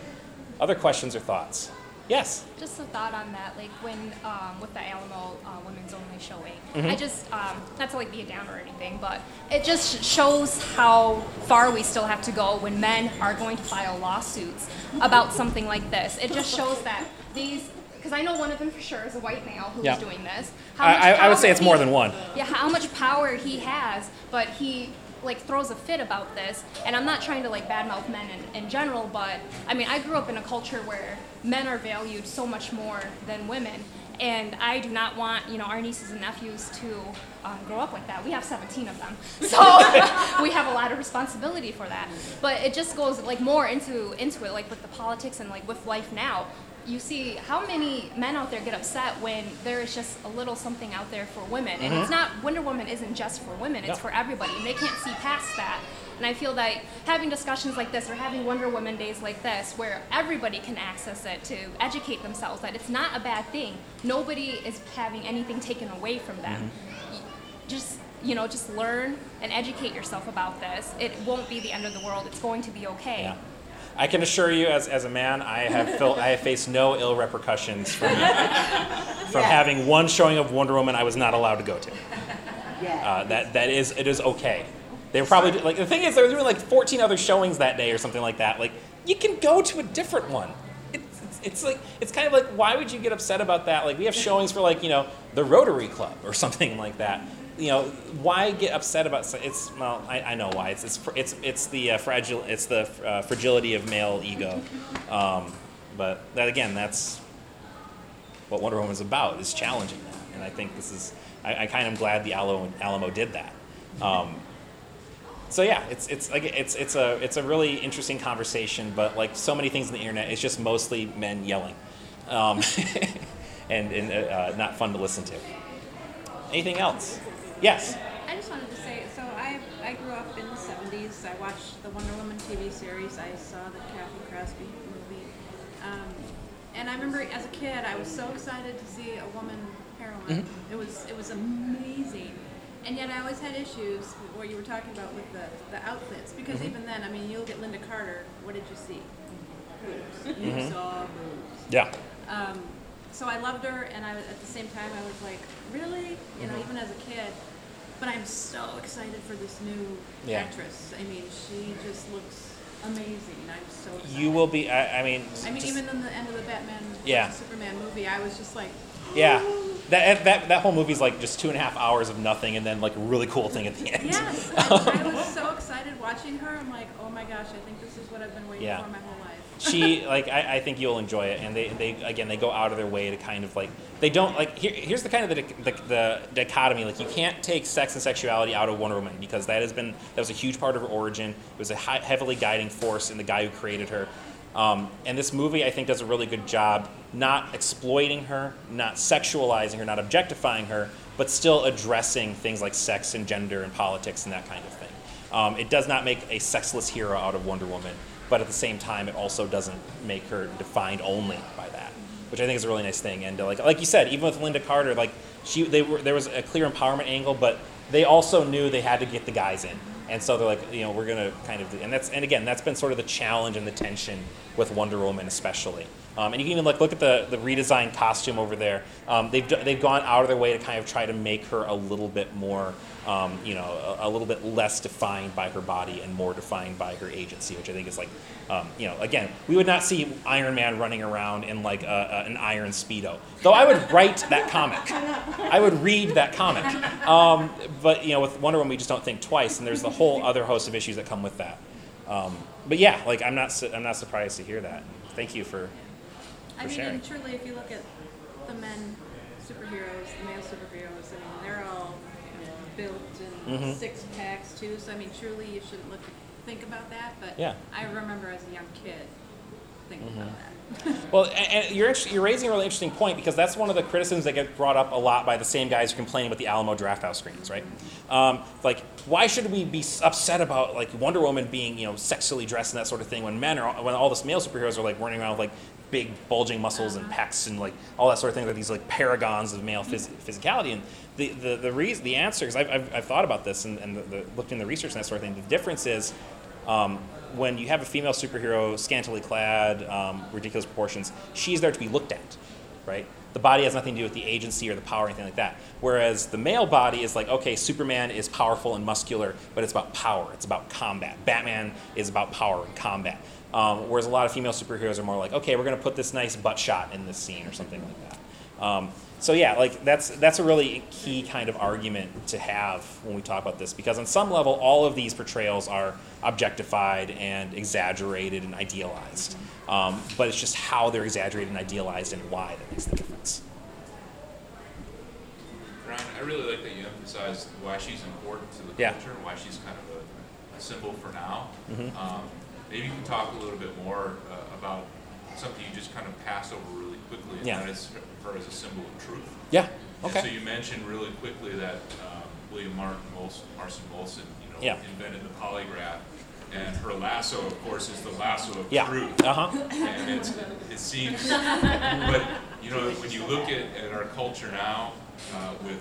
Other questions or thoughts? Yes. Just a thought on that, like when um, with the Alamo uh, Women's Only showing, Mm-hmm. I just um, not to like be a downer or anything, but it just shows how far we still have to go when men are going to file lawsuits about something like this. It just shows that these, because I know one of them for sure is a white male who's Yeah. doing this. I, I, would say it's more he- than one. yeah, how much power he has, but he like throws a fit about this. And I'm not trying to like badmouth men in, in general, but I mean, I grew up in a culture where men are valued so much more than women. And I do not want, you know, our nieces and nephews to um, grow up with that. We have 17 of them, so we have a lot of responsibility for that. But it just goes like more into into it, like with the politics and like with life now. You see how many men out there get upset when there is just a little something out there for women. And it's not, Wonder Woman isn't just for women, it's Mm-hmm. No. for everybody. And they can't see past that. And I feel that having discussions like this or having Wonder Woman days like this, where everybody can access it to educate themselves, that it's not a bad thing. Nobody is having anything taken away from them. Mm-hmm. Just, you know, just learn and educate yourself about this. It won't be the end of the world. It's going to be okay. Yeah. I can assure you, as, as a man, I have felt I have faced no ill repercussions from, from Yeah. having one showing of Wonder Woman I was not allowed to go to. Yeah. Uh, that that is it is okay. They were probably like the thing is they were doing like 14 other showings that day or something like that. Like you can go to a different one. It's, it's, it's like it's kind of like why would you get upset about that? Like we have showings for like you know the Rotary Club or something like that. You know why get upset about it's well I, I know why it's it's it's it's the uh, fragile it's the uh, fragility of male ego, um, but that again that's what Wonder Woman is about is challenging that, and I think this is I, I kind of glad the Alamo, Alamo did that. Um, so yeah, it's it's like it's it's a it's a really interesting conversation, but like so many things on the internet, it's just mostly men yelling, um, and and uh, not fun to listen to. Anything else? Yes. I just wanted to say, so I, I grew up in the 70s. I watched the Wonder Woman TV series. I saw the Cathy Crosby movie. Um, and I remember as a kid, I was so excited to see a woman heroine. It was it was amazing. And yet I always had issues with what you were talking about with the, the outfits. Because even then, I mean, you look at Lynda Carter, what did you see? Boobs. You saw boobs. Yeah. Um, so I loved her, and I at the same time I was like, really, you know, even as a kid. But I'm so excited for this new Yeah. actress. I mean, she just looks amazing. I'm so excited. You will be. I, I mean. I mean, just- even in the end of the Batman Yeah. Superman movie, I was just like, Yeah. That, that, that whole movie's like just two and a half hours of nothing and then like a really cool thing at the end. yes. I, I was so excited watching her. I'm like, oh my gosh, I think this is what I've been waiting Yeah. for my whole life. She like I, I think you'll enjoy it. And they, they again they go out of their way to kind of like they don't like here, here's the kind of the, the, the dichotomy. Like you can't take sex and sexuality out of wonder woman because that has been that was a huge part of her origin. It was a hi- heavily guiding force in the guy who created her. Um, and this movie i think does a really good job not exploiting her not sexualizing her not objectifying her but still addressing things like sex and gender and politics and that kind of thing. Um, it does not make a sexless hero out of Wonder Woman, but at the same time, it also doesn't make her defined only by that, which I think is a really nice thing. And uh, like like you said, even with Lynda Carter, like she they were there was a clear empowerment angle, but they also knew they had to get the guys in, and so they're like you know we're gonna kind of and that's and again that's been sort of the challenge and the tension with Wonder Woman especially. Um, and you can even like look at the, the redesigned costume over there. Um, they've, they've gone out of their way to kind of try to make her a little bit more, um, you know, a, a little bit less defined by her body and more defined by her agency, which I think is like, um, you know, again, we would not see Iron Man running around in like a, a, an iron speedo. Though I would write that comic. I would read that comic. Um, but you know, with Wonder Woman, we just don't think twice, and there's the whole other host of issues that come with that. Um, but yeah, like I'm not su- I'm not surprised to hear that. Thank you for I for mean, sharing. and truly, if you look at the men superheroes, the male superheroes, I mean, they're all built and Mhm. six packs too. So I mean, truly, you shouldn't look think about that. But Yeah. I remember as a young kid thinking about that. Well, and, and you're inter- you're raising a really interesting point because that's one of the criticisms that get brought up a lot by the same guys who complain about the Alamo Drafthouse screens, right? Um, like, why should we be s- upset about like Wonder Woman being you know sexually dressed and that sort of thing when men are when all the male superheroes are like running around with like big bulging muscles and pecs and like all that sort of thing, like these like paragons of male phys- physicality. And the the the reason the answer is I've, I've, I've thought about this and, and the, the, looked in the research and that sort of thing. The difference is. Um, when you have a female superhero, scantily clad, um, ridiculous proportions, she's there to be looked at, right? The body has nothing to do with the agency or the power or anything like that. Whereas the male body is like, okay, Superman is powerful and muscular, but it's about power, it's about combat. Batman is about power and combat. Um, whereas a lot of female superheroes are more like, okay, we're going to put this nice butt shot in this scene or something like that. Um, so yeah, like that's that's a really key kind of argument to have when we talk about this because on some level, all of these portrayals are objectified and exaggerated and idealized. Um, but it's just how they're exaggerated and idealized and why that makes the difference. Ryan, I really like that you emphasized why she's important to the Yeah. culture, and why she's kind of a, a symbol for now. Mm-hmm. Um, maybe you can talk a little bit more uh, about something you just kind of pass over really quickly, and Yeah. that is her as a symbol of truth. Yeah. And so you mentioned really quickly that um, William Martin Molson, Marson Molson, you know, Yeah. invented the polygraph, and her lasso, of course, is the lasso of Yeah. truth. Uh huh. And it's, it seems, but you know, when you look at, at our culture now uh, with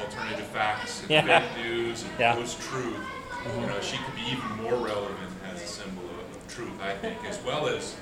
alternative facts and Yeah. fake news and Yeah. post-truth, you know, she could be even more relevant as a symbol of, of truth, I think, as well as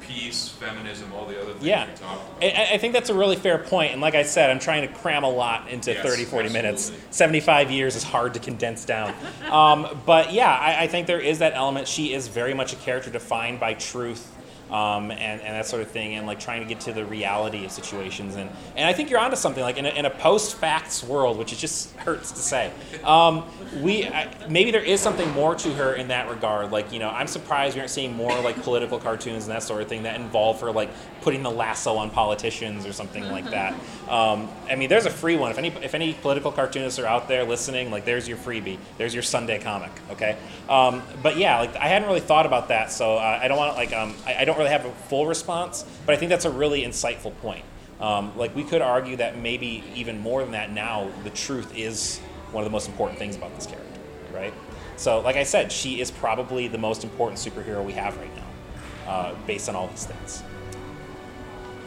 peace, feminism, all the other things Mm-hmm. Yeah. we talked about. I, I think that's a really fair point. And like I said, I'm trying to cram a lot into Yes, 30, 40 minutes. 75 years is hard to condense down. um, but yeah, I, I think there is that element. She is very much a character defined by truth. Um, and, and that sort of thing, and like trying to get to the reality of situations, and, and I think you're onto something. Like in a, in a post-facts world, which it just hurts to say, um, we I, maybe there is something more to her in that regard. Like you know, I'm surprised we aren't seeing more like political cartoons and that sort of thing that involve her like putting the lasso on politicians or something like that. Um, I mean, there's a free one. If any if any political cartoonists are out there listening, like there's your freebie. There's your Sunday comic. Okay. Um, but yeah, like I hadn't really thought about that, so uh, I don't want like um, I, I don't really have a full response, but I think that's a really insightful point. Um, like we could argue that maybe even more than that now, the truth is one of the most important things about this character, right? So, like I said, she is probably the most important superhero we have right now, uh, based on all these things.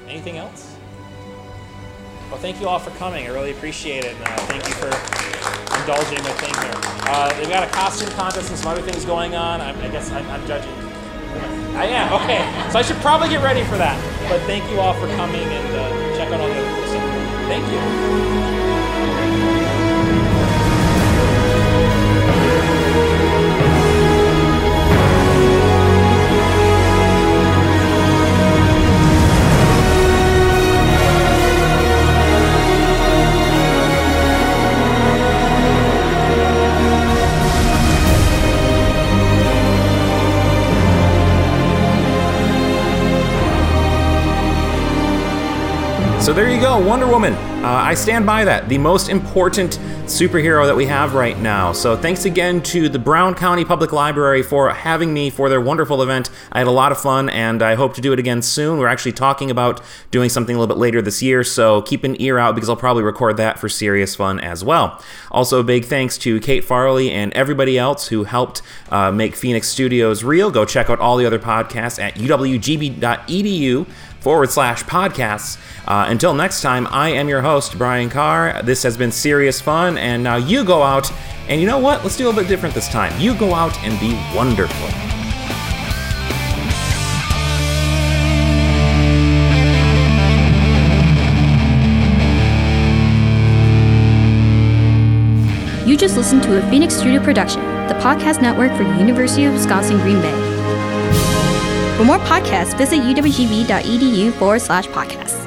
Anything else? Well, thank you all for coming. I really appreciate it, and uh, thank you for indulging my thing here. Uh, they've got a costume contest and some other things going on. I, I guess I, I'm judging. I am okay. So I should probably get ready for that. But thank you all for coming and uh, check out all the other stuff. Thank you. So there you go, Wonder Woman. Uh, I stand by that. The most important superhero that we have right now. So thanks again to the Brown County Public Library for having me for their wonderful event. I had a lot of fun and I hope to do it again soon. We're actually talking about doing something a little bit later this year, so keep an ear out because I'll probably record that for serious fun as well. Also, big thanks to Kate Farley and everybody else who helped uh, make Phoenix Studios real. Go check out all the other podcasts at uwgb.edu forward slash podcasts. Uh, until next time, I am your host, Brian Carr. This has been serious fun, and now you go out, and you know what? Let's do a little bit different this time. You go out and be wonderful. You just listened to a Phoenix Studio production, the podcast network for the University of Wisconsin Green Bay. For more podcasts, visit uwgb.edu forward slash podcasts.